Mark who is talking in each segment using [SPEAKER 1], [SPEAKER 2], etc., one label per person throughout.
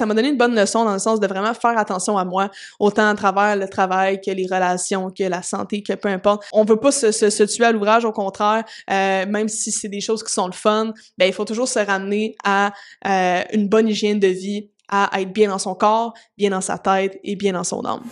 [SPEAKER 1] ça m'a donné une bonne leçon dans le sens de vraiment faire attention à moi, autant à travers le travail que les relations, que la santé, que peu importe. On veut pas se tuer à l'ouvrage, au contraire, euh, même si c'est des choses qui sont le fun, ben il faut toujours se ramener à euh, une bonne hygiène de vie, à être bien dans son corps, bien dans sa tête et bien dans son âme.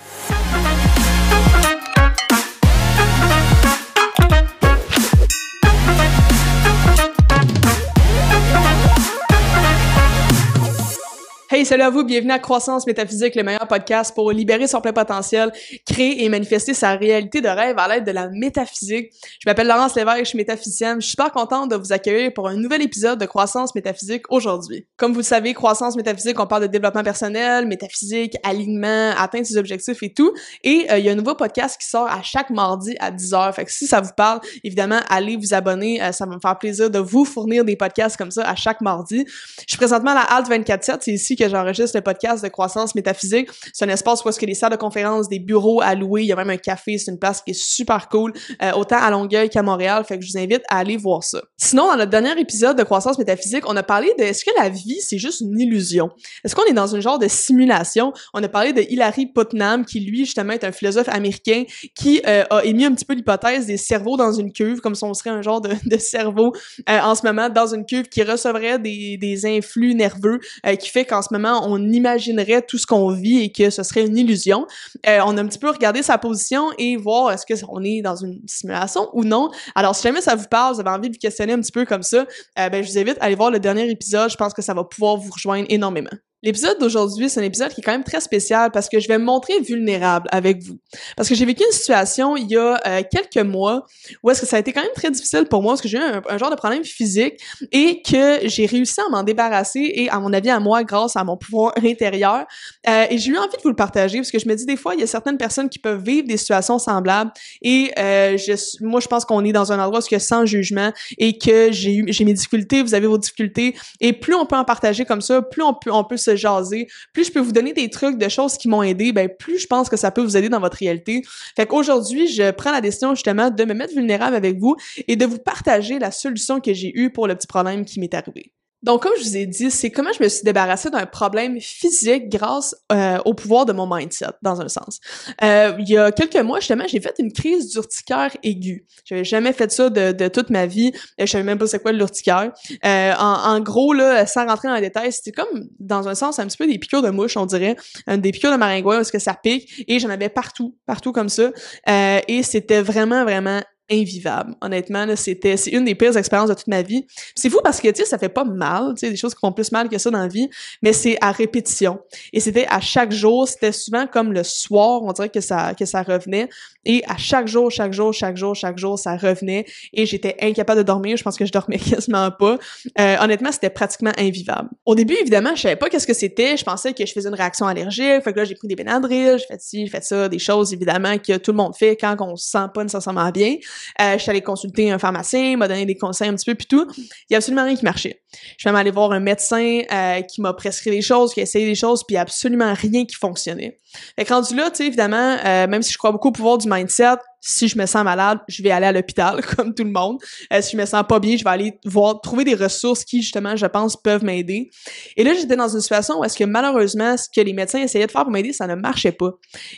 [SPEAKER 1] Hey, salut à vous, bienvenue à Croissance Métaphysique, le meilleur podcast pour libérer son plein potentiel, créer et manifester sa réalité de rêve à l'aide de la métaphysique. Je m'appelle Laurence Lévesque, je suis métaphysicienne. Je suis super contente de vous accueillir pour un nouvel épisode de Croissance Métaphysique aujourd'hui. Comme vous le savez, Croissance Métaphysique, on parle de développement personnel, métaphysique, alignement, atteindre ses objectifs et tout. Et euh, il y a un nouveau podcast qui sort à chaque mardi à 10h. Fait que si ça vous parle, évidemment, allez vous abonner. Euh, ça va me faire plaisir de vous fournir des podcasts comme ça à chaque mardi. Je suis présentement à la Alt 24-7. C'est ici que j'enregistre le podcast de croissance métaphysique. C'est un espace où est-ce que des salles de conférences, des bureaux à louer, il y a même un café, c'est une place qui est super cool, euh, autant à Longueuil qu'à Montréal, fait que je vous invite à aller voir ça. Sinon, dans notre dernier épisode de croissance métaphysique, on a parlé de est-ce que la vie c'est juste une illusion? Est-ce qu'on est dans un genre de simulation? On a parlé de Hilary Putnam, qui lui justement est un philosophe américain qui euh, a émis un petit peu l'hypothèse des cerveaux dans une cuve, comme si on serait un genre de, cerveau euh, en ce moment dans une cuve qui recevrait des, influx nerveux, qui fait qu'en moment on imaginerait tout ce qu'on vit et que ce serait une illusion. Euh, on a un petit peu regardé sa position et voir est-ce que on est dans une simulation ou non. Alors, si jamais ça vous parle, vous avez envie de vous questionner un petit peu comme ça, euh, ben, je vous invite à aller voir le dernier épisode. Je pense que ça va pouvoir vous rejoindre énormément. L'épisode d'aujourd'hui, c'est un épisode qui est quand même très spécial parce que je vais me montrer vulnérable avec vous. Parce que j'ai vécu une situation il y a euh, quelques mois où est-ce que ça a été quand même très difficile pour moi parce que j'ai eu un, genre de problème physique et que j'ai réussi à m'en débarrasser et à mon avis à moi grâce à mon pouvoir intérieur. Euh, et j'ai eu envie de vous le partager parce que je me dis des fois il y a certaines personnes qui peuvent vivre des situations semblables et euh, moi je pense qu'on est dans un endroit où a sans jugement et que j'ai eu j'ai mes difficultés, vous avez vos difficultés et plus on peut en partager comme ça, plus on peut on peut se jaser, plus je peux vous donner des trucs, de choses qui m'ont aidé, ben plus je pense que ça peut vous aider dans votre réalité. Fait qu'aujourd'hui, je prends la décision justement de me mettre vulnérable avec vous et de vous partager la solution que j'ai eue pour le petit problème qui m'est arrivé. Donc, comme je vous ai dit, c'est comment je me suis débarrassée d'un problème physique grâce euh, au pouvoir de mon mindset, dans un sens. Euh, il y a quelques mois, justement, j'ai fait une crise d'urticaire aiguë. J'avais jamais fait ça de, de toute ma vie. Je savais même pas c'est quoi l'urticaire. Euh, en, en, gros, là, sans rentrer dans les détails, c'était comme, dans un sens, un petit peu des piqûres de mouche, on dirait, des piqûres de maringouin, parce que ça pique, et j'en avais partout, partout comme ça. et c'était vraiment, vraiment invivable. Honnêtement, c'était, c'est une des pires expériences de toute ma vie. C'est fou parce que, tu sais, ça fait pas mal, tu sais, des choses qui font plus mal que ça dans la vie, mais c'est à répétition. Et c'était à chaque jour, c'était souvent comme le soir, on dirait que ça, que ça revenait. Et à chaque jour, chaque jour, chaque jour, chaque jour, ça revenait. Et j'étais incapable de dormir. Je pense que je dormais quasiment pas. Euh, honnêtement, c'était pratiquement invivable. Au début, évidemment, je savais pas qu'est-ce que c'était. Je pensais que je faisais une réaction allergique. Fait que là, j'ai pris des Benadryl, j'ai fait ci, j'ai fait ça, des choses, évidemment, que tout le monde fait quand on se sent pas nécessairement bien. Euh, je suis allée consulter un pharmacien, il m'a donné des conseils un petit peu, puis tout. Il y a absolument rien qui marchait. Je suis même allée voir un médecin euh, qui m'a prescrit des choses, qui a essayé des choses, puis absolument rien qui fonctionnait. Fait que rendu là, tu sais, évidemment, euh, même si je crois beaucoup au pouvoir du mindset, si je me sens malade, je vais aller à l'hôpital, comme tout le monde. Euh, si je me sens pas bien, je vais aller voir, trouver des ressources qui, justement, je pense, peuvent m'aider. Et là, j'étais dans une situation où est-ce que, malheureusement, ce que les médecins essayaient de faire pour m'aider, ça ne marchait pas.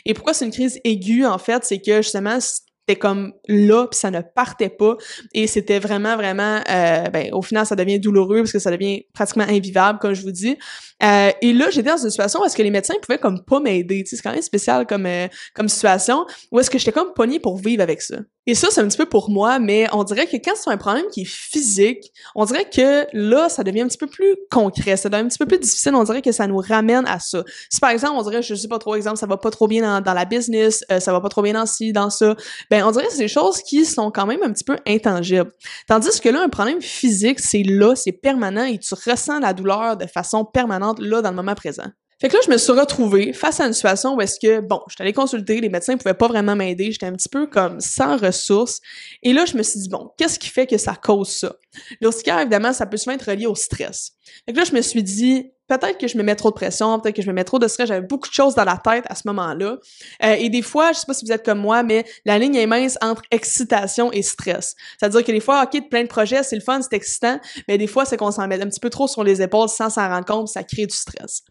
[SPEAKER 1] Et pourquoi c'est une crise aiguë, en fait, c'est que, justement, c'était comme là puis ça ne partait pas. Et c'était vraiment vraiment euh, ben au final ça devient douloureux parce que ça devient pratiquement invivable comme je vous dis. Euh, et là j'étais dans une situation où est-ce que les médecins pouvaient comme pas m'aider c'est quand même spécial comme euh, comme situation où est-ce que j'étais comme pognée pour vivre avec ça et ça c'est un petit peu pour moi mais on dirait que quand c'est un problème qui est physique on dirait que là ça devient un petit peu plus concret ça devient un petit peu plus difficile on dirait que ça nous ramène à ça si par exemple on dirait je sais pas trop exemple ça va pas trop bien dans, dans la business ça va pas trop bien dans ci dans ça ben on dirait que c'est des choses qui sont quand même un petit peu intangibles. Tandis que là, un problème physique, c'est là, c'est permanent et tu ressens la douleur de façon permanente là dans le moment présent. Fait que là, je me suis retrouvée face à une situation où est-ce que, bon, j'étais allée consulter, les médecins pouvaient pas vraiment m'aider, j'étais un petit peu comme sans ressources. Et là, je me suis dit, bon, qu'est-ce qui fait que ça cause ça? L'urticaire, évidemment, ça peut souvent être relié au stress. Donc là, je me suis dit, peut-être que je me mets trop de pression, peut-être que je me mets trop de stress. J'avais beaucoup de choses dans la tête à ce moment-là. Euh, et des fois, je sais pas si vous êtes comme moi, mais la ligne est mince entre excitation et stress. C'est-à-dire que des fois, OK, plein de projets, c'est le fun, c'est excitant, mais des fois, c'est qu'on s'en met un petit peu trop sur les épaules sans s'en rendre compte, ça crée du stress.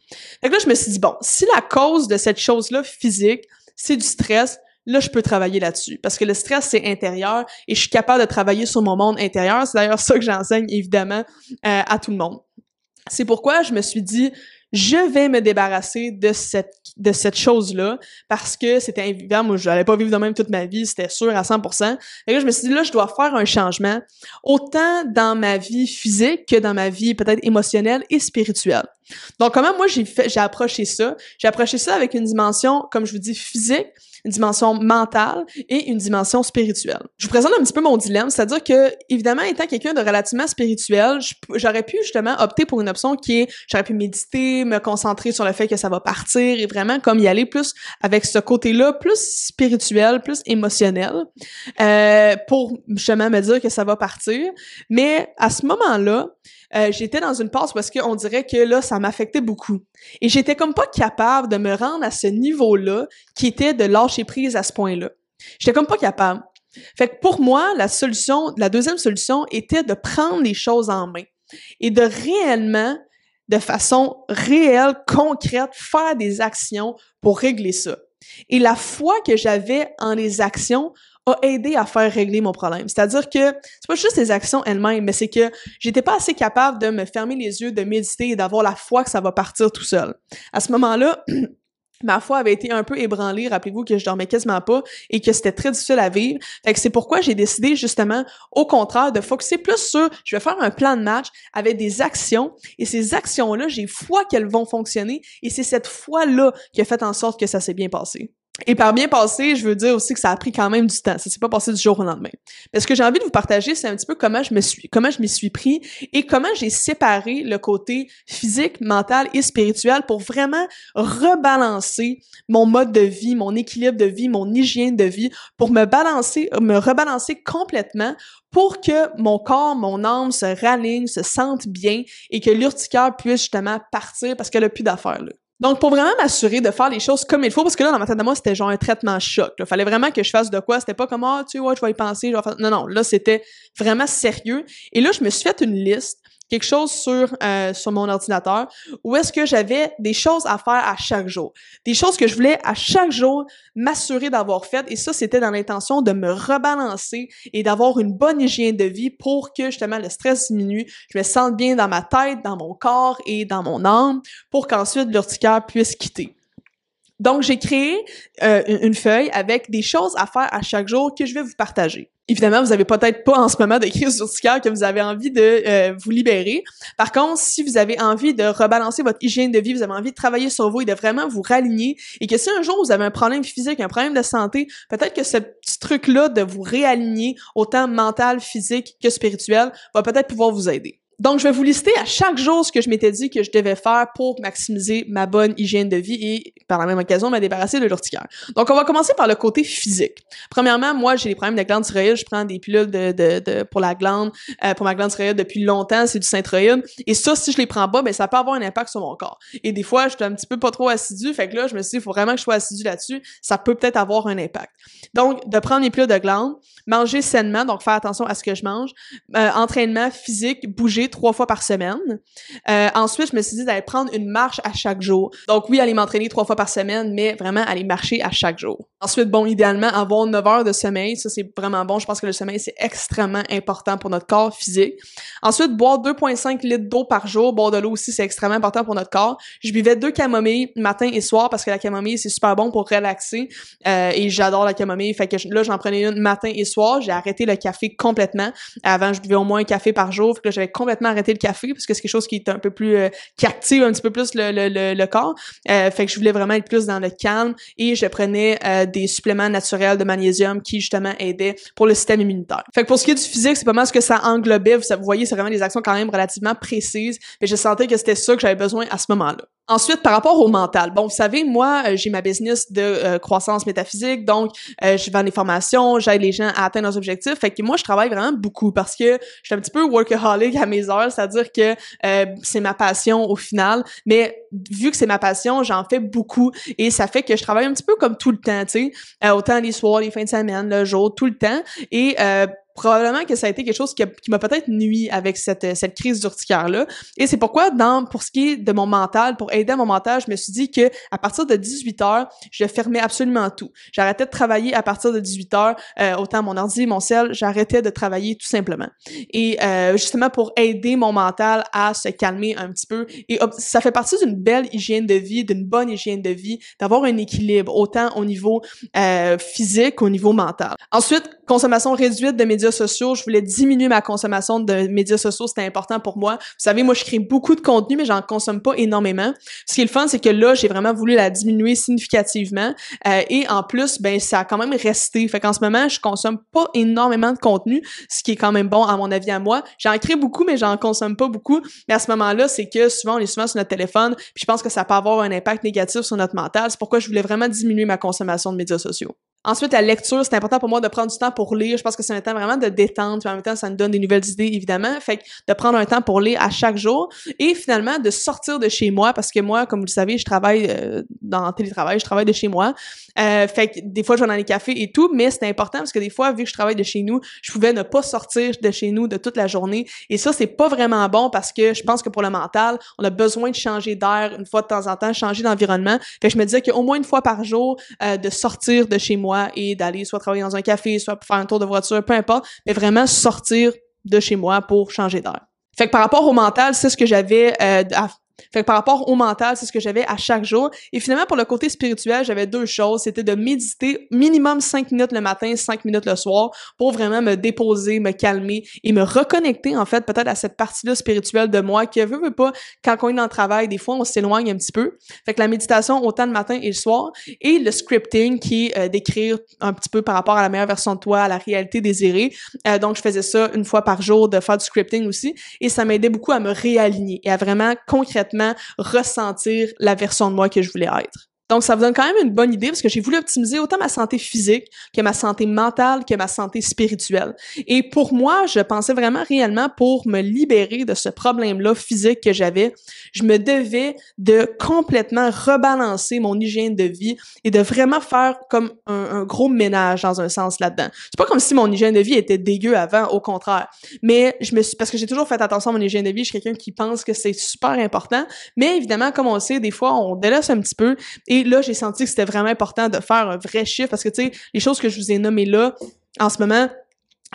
[SPEAKER 1] Donc là, je me suis dit, bon, si la cause de cette chose-là physique, c'est du stress, là, je peux travailler là-dessus. Parce que le stress, c'est intérieur et je suis capable de travailler sur mon monde intérieur. C'est d'ailleurs ça que j'enseigne, évidemment, euh, à tout le monde. C'est pourquoi je me suis dit, je vais me débarrasser de cette de cette chose-là parce que c'était invivable. Moi, je n'allais pas vivre de même toute ma vie, c'était sûr à 100%. Et là, je me suis dit, là, je dois faire un changement, autant dans ma vie physique que dans ma vie peut-être émotionnelle et spirituelle. Donc, comment moi, j'ai fait, j'ai approché ça? J'ai approché ça avec une dimension, comme je vous dis, physique, une dimension mentale et une dimension spirituelle. Je vous présente un petit peu mon dilemme, c'est-à-dire que, évidemment, étant quelqu'un de relativement spirituel, j'aurais pu justement opter pour une option qui est, j'aurais pu méditer, me concentrer sur le fait que ça va partir et vraiment comme y aller plus avec ce côté-là, plus spirituel, plus émotionnel, euh, pour justement me dire que ça va partir. Mais à ce moment-là, euh, j'étais dans une passe parce qu'on dirait que là, ça m'affectait beaucoup. Et j'étais comme pas capable de me rendre à ce niveau-là qui était de lâcher prise à ce point-là. J'étais comme pas capable. Fait que pour moi, la solution, la deuxième solution était de prendre les choses en main et de réellement, de façon réelle, concrète, faire des actions pour régler ça. Et la foi que j'avais en les actions a aidé à faire régler mon problème. C'est-à-dire que c'est pas juste les actions elles-mêmes, mais c'est que j'étais pas assez capable de me fermer les yeux, de méditer et d'avoir la foi que ça va partir tout seul. À ce moment-là, ma foi avait été un peu ébranlée. Rappelez-vous que je dormais quasiment pas et que c'était très difficile à vivre. Fait que c'est pourquoi j'ai décidé justement, au contraire, de focuser plus sur, je vais faire un plan de match avec des actions et ces actions-là, j'ai foi qu'elles vont fonctionner et c'est cette foi-là qui a fait en sorte que ça s'est bien passé. Et par bien passé, je veux dire aussi que ça a pris quand même du temps. Ça s'est pas passé du jour au lendemain. Mais ce que j'ai envie de vous partager, c'est un petit peu comment je me suis, comment je m'y suis pris et comment j'ai séparé le côté physique, mental et spirituel pour vraiment rebalancer mon mode de vie, mon équilibre de vie, mon hygiène de vie, pour me balancer, me rebalancer complètement pour que mon corps, mon âme se raligne, se sente bien et que l'urticaire puisse justement partir parce qu'elle a plus d'affaires là. Donc, pour vraiment m'assurer de faire les choses comme il faut, parce que là, dans ma tête de moi, c'était genre un traitement choc. Il fallait vraiment que je fasse de quoi. C'était pas comme, ah, tu vois, je vais y penser. Je vais faire... Non, non, là, c'était vraiment sérieux. Et là, je me suis fait une liste quelque chose sur euh, sur mon ordinateur où est-ce que j'avais des choses à faire à chaque jour, des choses que je voulais à chaque jour m'assurer d'avoir faites et ça c'était dans l'intention de me rebalancer et d'avoir une bonne hygiène de vie pour que justement le stress diminue, je me sente bien dans ma tête, dans mon corps et dans mon âme pour qu'ensuite l'urticaire puisse quitter. Donc, j'ai créé euh, une feuille avec des choses à faire à chaque jour que je vais vous partager. Évidemment, vous avez peut-être pas en ce moment de crise urticaire que vous avez envie de euh, vous libérer. Par contre, si vous avez envie de rebalancer votre hygiène de vie, vous avez envie de travailler sur vous et de vraiment vous raligner, et que si un jour vous avez un problème physique, un problème de santé, peut-être que ce petit truc-là de vous réaligner autant mental, physique que spirituel va peut-être pouvoir vous aider. Donc, je vais vous lister à chaque jour ce que je m'étais dit que je devais faire pour maximiser ma bonne hygiène de vie et, par la même occasion, me débarrasser de l'urticaire. Donc, on va commencer par le côté physique. Premièrement, moi, j'ai des problèmes de glande thyroïde. Je prends des pilules de, de, de pour la glande, euh, pour ma glande thyroïde depuis longtemps. C'est du synthroïde. Et ça, si je les prends pas, ben, ça peut avoir un impact sur mon corps. Et des fois, je suis un petit peu pas trop assidu. Fait que là, je me suis dit, il faut vraiment que je sois assidu là-dessus. Ça peut peut-être avoir un impact. Donc, de prendre mes pilules de glande, manger sainement, donc faire attention à ce que je mange, euh, entraînement physique, bouger trois fois par semaine. Euh, ensuite, je me suis dit d'aller prendre une marche à chaque jour. Donc oui, aller m'entraîner trois fois par semaine, mais vraiment aller marcher à chaque jour. Ensuite, bon, idéalement, avoir 9 heures de sommeil. Ça, c'est vraiment bon. Je pense que le sommeil, c'est extrêmement important pour notre corps physique. Ensuite, boire 2,5 litres d'eau par jour. Boire de l'eau aussi, c'est extrêmement important pour notre corps. Je buvais deux camomilles matin et soir parce que la camomille, c'est super bon pour relaxer. Euh, et j'adore la camomille. Fait que là, j'en prenais une matin et soir. J'ai arrêté le café complètement. Avant, je buvais au moins un café par jour. Fait que j'avais complètement arrêté le café parce que c'est quelque chose qui est un peu plus euh, qui active un petit peu plus le, le, le, corps. Euh, fait que je voulais vraiment être plus dans le calme et je prenais euh, des suppléments naturels de magnésium qui justement aidaient pour le système immunitaire. Fait que pour ce qui est du physique, c'est pas mal ce que ça englobait. Vous, voyez, c'est vraiment des actions quand même relativement précises. Mais je sentais que c'était ça que j'avais besoin à ce moment-là. Ensuite, par rapport au mental, bon, vous savez, moi, euh, j'ai ma business de euh, croissance métaphysique, donc euh, je vends des formations, j'aide les gens à atteindre leurs objectifs. Fait que moi, je travaille vraiment beaucoup parce que je suis un petit peu workaholic à mes heures, c'est-à-dire que c'est ma passion au final. Mais vu que c'est ma passion, j'en fais beaucoup et ça fait que je travaille un petit peu comme tout le temps, tu sais, autant les soirs, les fins de semaine, le jour, tout le temps. Et probablement que ça a été quelque chose qui, m'a peut-être nuit avec cette, cette crise d'urticaire-là. Et c'est pourquoi, dans, pour ce qui est de mon mental, pour aider à mon mental, je me suis dit que à partir de 18 heures, je fermais absolument tout. J'arrêtais de travailler à partir de 18 heures, euh, autant mon ordi, mon cell, j'arrêtais de travailler tout simplement. Et euh, justement pour aider mon mental à se calmer un petit peu. Et ça fait partie d'une belle hygiène de vie, d'une bonne hygiène de vie, d'avoir un équilibre, autant au niveau euh, physique qu'au niveau mental. Ensuite, consommation réduite de médias sociaux. Je voulais diminuer ma consommation de médias sociaux. C'était important pour moi. Vous savez, moi, je crée beaucoup de contenu, mais j'en consomme pas énormément. Ce qui est le fun, c'est que là, j'ai vraiment voulu la diminuer significativement. Euh, et en plus, ben, ça a quand même resté. Fait qu'en ce moment, je consomme pas énormément de contenu, ce qui est quand même bon à mon avis à moi. J'en crée beaucoup, mais j'en consomme pas beaucoup. Mais à ce moment-là, c'est que souvent, on est souvent sur notre téléphone, puis je pense que ça peut avoir un impact négatif sur notre mental. C'est pourquoi je voulais vraiment diminuer ma consommation de médias sociaux. Ensuite, la lecture, c'est important pour moi de prendre du temps pour lire. Je pense que c'est un temps vraiment de détente, puis en même temps, ça nous donne des nouvelles idées, évidemment. Fait que de prendre un temps pour lire à chaque jour et finalement de sortir de chez moi, parce que moi, comme vous le savez, je travaille euh, dans le télétravail, je travaille de chez moi. Euh, fait que des fois, je vais dans les cafés et tout, mais c'est important parce que des fois, vu que je travaille de chez nous, je pouvais ne pas sortir de chez nous de toute la journée. Et ça, c'est pas vraiment bon parce que je pense que pour le mental, on a besoin de changer d'air une fois de temps en temps, changer d'environnement. Fait que je me disais qu'au moins une fois par jour, euh, de sortir de chez moi et d'aller soit travailler dans un café, soit faire un tour de voiture, peu importe, mais vraiment sortir de chez moi pour changer d'air. Fait que par rapport au mental, c'est ce que j'avais euh, fait que par rapport au mental, c'est ce que j'avais à chaque jour. Et finalement, pour le côté spirituel, j'avais deux choses. C'était de méditer minimum cinq minutes le matin, cinq minutes le soir pour vraiment me déposer, me calmer et me reconnecter, en fait, peut-être à cette partie-là spirituelle de moi qui veut, veut pas, quand on est dans le travail, des fois, on s'éloigne un petit peu. Fait que la méditation autant le matin et le soir et le scripting qui est euh, d'écrire un petit peu par rapport à la meilleure version de toi, à la réalité désirée. Euh, donc, je faisais ça une fois par jour, de faire du scripting aussi. Et ça m'aidait beaucoup à me réaligner et à vraiment concrètement ressentir la version de moi que je voulais être. Donc, ça vous donne quand même une bonne idée parce que j'ai voulu optimiser autant ma santé physique que ma santé mentale que ma santé spirituelle. Et pour moi, je pensais vraiment réellement pour me libérer de ce problème-là physique que j'avais, je me devais de complètement rebalancer mon hygiène de vie et de vraiment faire comme un, gros ménage dans un sens là-dedans. C'est pas comme si mon hygiène de vie était dégueu avant, au contraire. Mais je me suis, parce que j'ai toujours fait attention à mon hygiène de vie, je suis quelqu'un qui pense que c'est super important. Mais évidemment, comme on sait, des fois, on délaisse un petit peu et là, j'ai senti que c'était vraiment important de faire un vrai chiffre parce que, tu sais, les choses que je vous ai nommées là, en ce moment,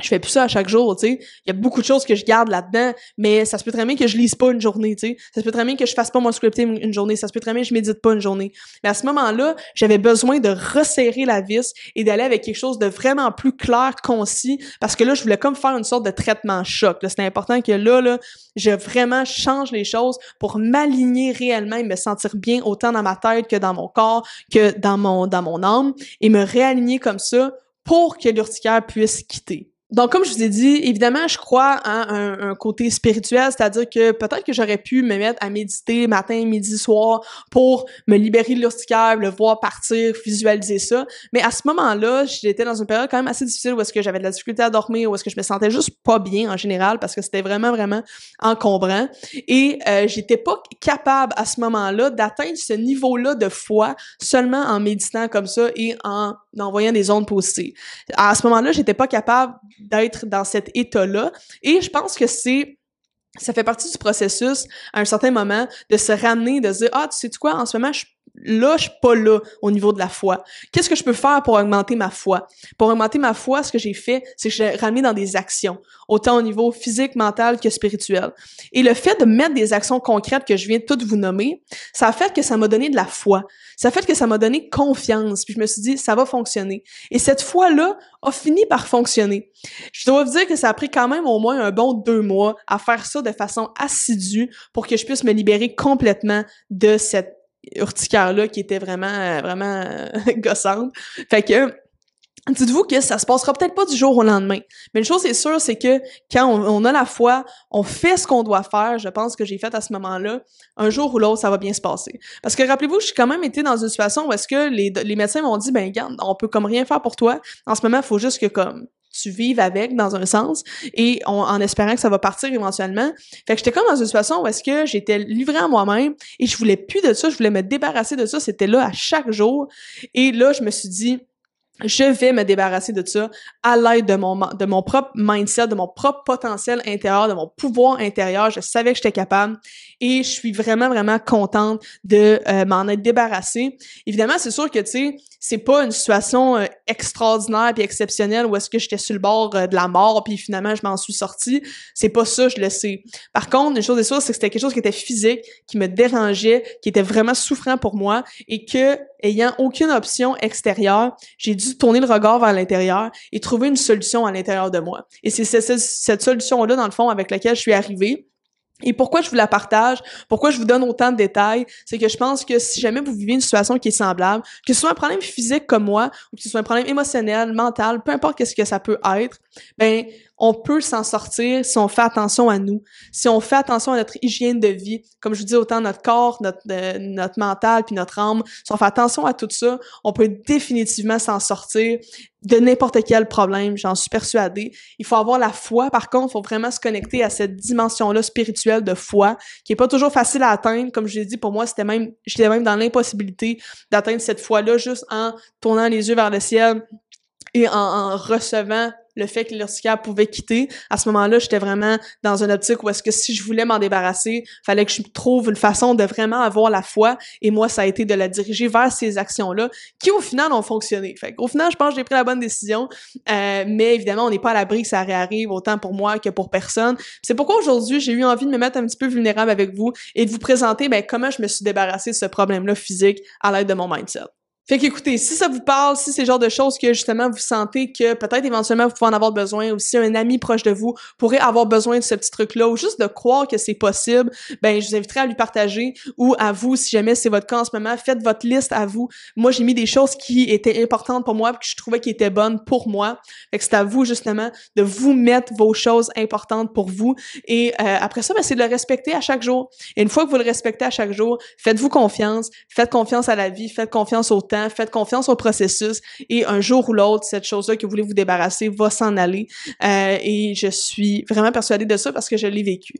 [SPEAKER 1] je fais plus ça à chaque jour, tu sais. Il y a beaucoup de choses que je garde là-dedans, mais ça se peut très bien que je lise pas une journée, tu sais. Ça se peut très bien que je fasse pas mon scripting une journée. Ça se peut très bien que je médite pas une journée. Mais à ce moment-là, j'avais besoin de resserrer la vis et d'aller avec quelque chose de vraiment plus clair, concis, parce que là, je voulais comme faire une sorte de traitement choc. C'était important que là, là, je vraiment change les choses pour m'aligner réellement et me sentir bien autant dans ma tête que dans mon corps, que dans mon, dans mon âme, et me réaligner comme ça pour que l'urticaire puisse quitter. Donc, comme je vous ai dit, évidemment, je crois à un, un côté spirituel, c'est-à-dire que peut-être que j'aurais pu me mettre à méditer matin, midi, soir pour me libérer de l'urticaire, le voir partir, visualiser ça. Mais à ce moment-là, j'étais dans une période quand même assez difficile où est-ce que j'avais de la difficulté à dormir, où est-ce que je me sentais juste pas bien en général parce que c'était vraiment, vraiment encombrant. Et euh, j'étais pas capable à ce moment-là d'atteindre ce niveau-là de foi seulement en méditant comme ça et en envoyant des ondes positives. À ce moment-là, j'étais pas capable d'être dans cet état-là. Et je pense que c'est ça fait partie du processus à un certain moment de se ramener, de se dire ah tu sais quoi en ce moment je là, je suis pas là au niveau de la foi. Qu'est-ce que je peux faire pour augmenter ma foi? Pour augmenter ma foi, ce que j'ai fait, c'est que j'ai ramené dans des actions, autant au niveau physique, mental que spirituel. Et le fait de mettre des actions concrètes que je viens de toutes vous nommer, ça a fait que ça m'a donné de la foi. Ça a fait que ça m'a donné confiance. Puis je me suis dit, ça va fonctionner. Et cette foi-là a fini par fonctionner. Je dois vous dire que ça a pris quand même au moins un bon deux mois à faire ça de façon assidue pour que je puisse me libérer complètement de cette urticaire-là qui était vraiment, euh, vraiment euh, gossante. Fait que dites-vous que ça se passera peut-être pas du jour au lendemain. Mais une chose est sûre, c'est que quand on, a la foi, on fait ce qu'on doit faire. Je pense que j'ai fait à ce moment-là. Un jour ou l'autre, ça va bien se passer. Parce que rappelez-vous, j'ai quand même été dans une situation où est-ce que les, les médecins m'ont dit, ben regarde, on peut comme rien faire pour toi. En ce moment, il faut juste que comme tu vives avec dans un sens et en espérant que ça va partir éventuellement. Fait que j'étais comme dans une situation où est-ce que j'étais livrée à moi-même et je voulais plus de ça, je voulais me débarrasser de ça, c'était là à chaque jour et là je me suis dit je vais me débarrasser de ça à l'aide de mon de mon propre mindset, de mon propre potentiel intérieur, de mon pouvoir intérieur. Je savais que j'étais capable et je suis vraiment vraiment contente de euh, m'en être débarrassée. Évidemment, c'est sûr que tu sais, c'est pas une situation euh, extraordinaire puis exceptionnelle où est-ce que j'étais sur le bord euh, de la mort puis finalement je m'en suis sortie. C'est pas ça, je le sais. Par contre, une chose est sûre, c'est que c'était quelque chose qui était physique, qui me dérangeait, qui était vraiment souffrant pour moi et que ayant aucune option extérieure, j'ai dû tourner le regard vers l'intérieur et trouver une solution à l'intérieur de moi. Et c'est cette solution-là, dans le fond, avec laquelle je suis arrivée. Et pourquoi je vous la partage, pourquoi je vous donne autant de détails, c'est que je pense que si jamais vous vivez une situation qui est semblable, que ce soit un problème physique comme moi, ou que ce soit un problème émotionnel, mental, peu importe qu'est-ce que ça peut être, ben on peut s'en sortir si on fait attention à nous, si on fait attention à notre hygiène de vie, comme je vous dis autant notre corps, notre euh, notre mental puis notre âme, si on fait attention à tout ça, on peut définitivement s'en sortir de n'importe quel problème, j'en suis persuadée. Il faut avoir la foi par contre, il faut vraiment se connecter à cette dimension-là spirituelle de foi qui est pas toujours facile à atteindre. Comme je l'ai dit pour moi, c'était même j'étais même dans l'impossibilité d'atteindre cette foi-là juste en tournant les yeux vers le ciel et en, en recevant le fait que l'urticaire pouvait quitter, à ce moment-là, j'étais vraiment dans une optique où est-ce que si je voulais m'en débarrasser, fallait que je trouve une façon de vraiment avoir la foi. Et moi, ça a été de la diriger vers ces actions-là, qui au final ont fonctionné. Fait au final, je pense que j'ai pris la bonne décision. Euh, mais évidemment, on n'est pas à l'abri que ça réarrive autant pour moi que pour personne. C'est pourquoi aujourd'hui, j'ai eu envie de me mettre un petit peu vulnérable avec vous et de vous présenter ben, comment je me suis débarrassée de ce problème-là physique à l'aide de mon mindset. Fait qu'écoutez, si ça vous parle, si c'est le genre de choses que justement vous sentez que peut-être éventuellement vous pouvez en avoir besoin, ou si un ami proche de vous pourrait avoir besoin de ce petit truc-là, ou juste de croire que c'est possible, ben je vous inviterai à lui partager, ou à vous, si jamais c'est votre cas en ce moment, faites votre liste à vous. Moi, j'ai mis des choses qui étaient importantes pour moi, que je trouvais qui étaient bonnes pour moi. Fait que c'est à vous justement de vous mettre vos choses importantes pour vous. Et euh, après ça, ben, c'est de le respecter à chaque jour. Et une fois que vous le respectez à chaque jour, faites-vous confiance, faites confiance à la vie, faites confiance au temps faites confiance au processus et un jour ou l'autre, cette chose-là que vous voulez vous débarrasser va s'en aller. Euh, et je suis vraiment persuadée de ça parce que je l'ai vécu.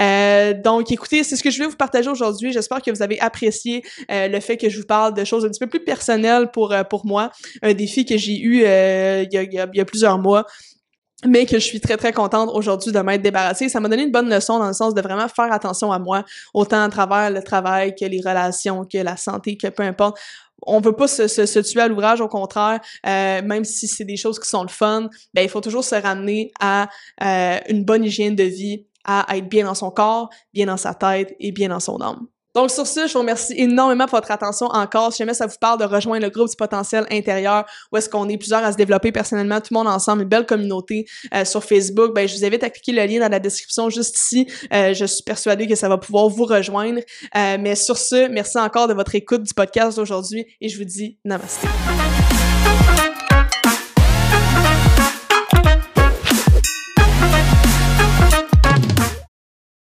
[SPEAKER 1] Euh, donc, écoutez, c'est ce que je voulais vous partager aujourd'hui. J'espère que vous avez apprécié euh, le fait que je vous parle de choses un petit peu plus personnelles pour pour moi. Un défi que j'ai eu il y, a, il y a plusieurs mois mais que je suis très très contente aujourd'hui de m'être débarrassée. Ça m'a donné une bonne leçon dans le sens de vraiment faire attention à moi, autant à travers le travail que les relations, que la santé, que peu importe. On veut pas se, tuer à l'ouvrage, au contraire, euh, même si c'est des choses qui sont le fun, ben il faut toujours se ramener à euh, une bonne hygiène de vie, à être bien dans son corps, bien dans sa tête et bien dans son âme. Donc sur ce, je vous remercie énormément pour votre attention encore. Si jamais ça vous parle de rejoindre le groupe du potentiel intérieur, où est-ce qu'on est plusieurs à se développer personnellement, tout le monde ensemble, une belle communauté euh, sur Facebook, ben je vous invite à cliquer le lien dans la description juste ici. Euh, je suis persuadée que ça va pouvoir vous rejoindre. Euh, mais sur ce, merci encore de votre écoute du podcast d'aujourd'hui et je vous dis namaste.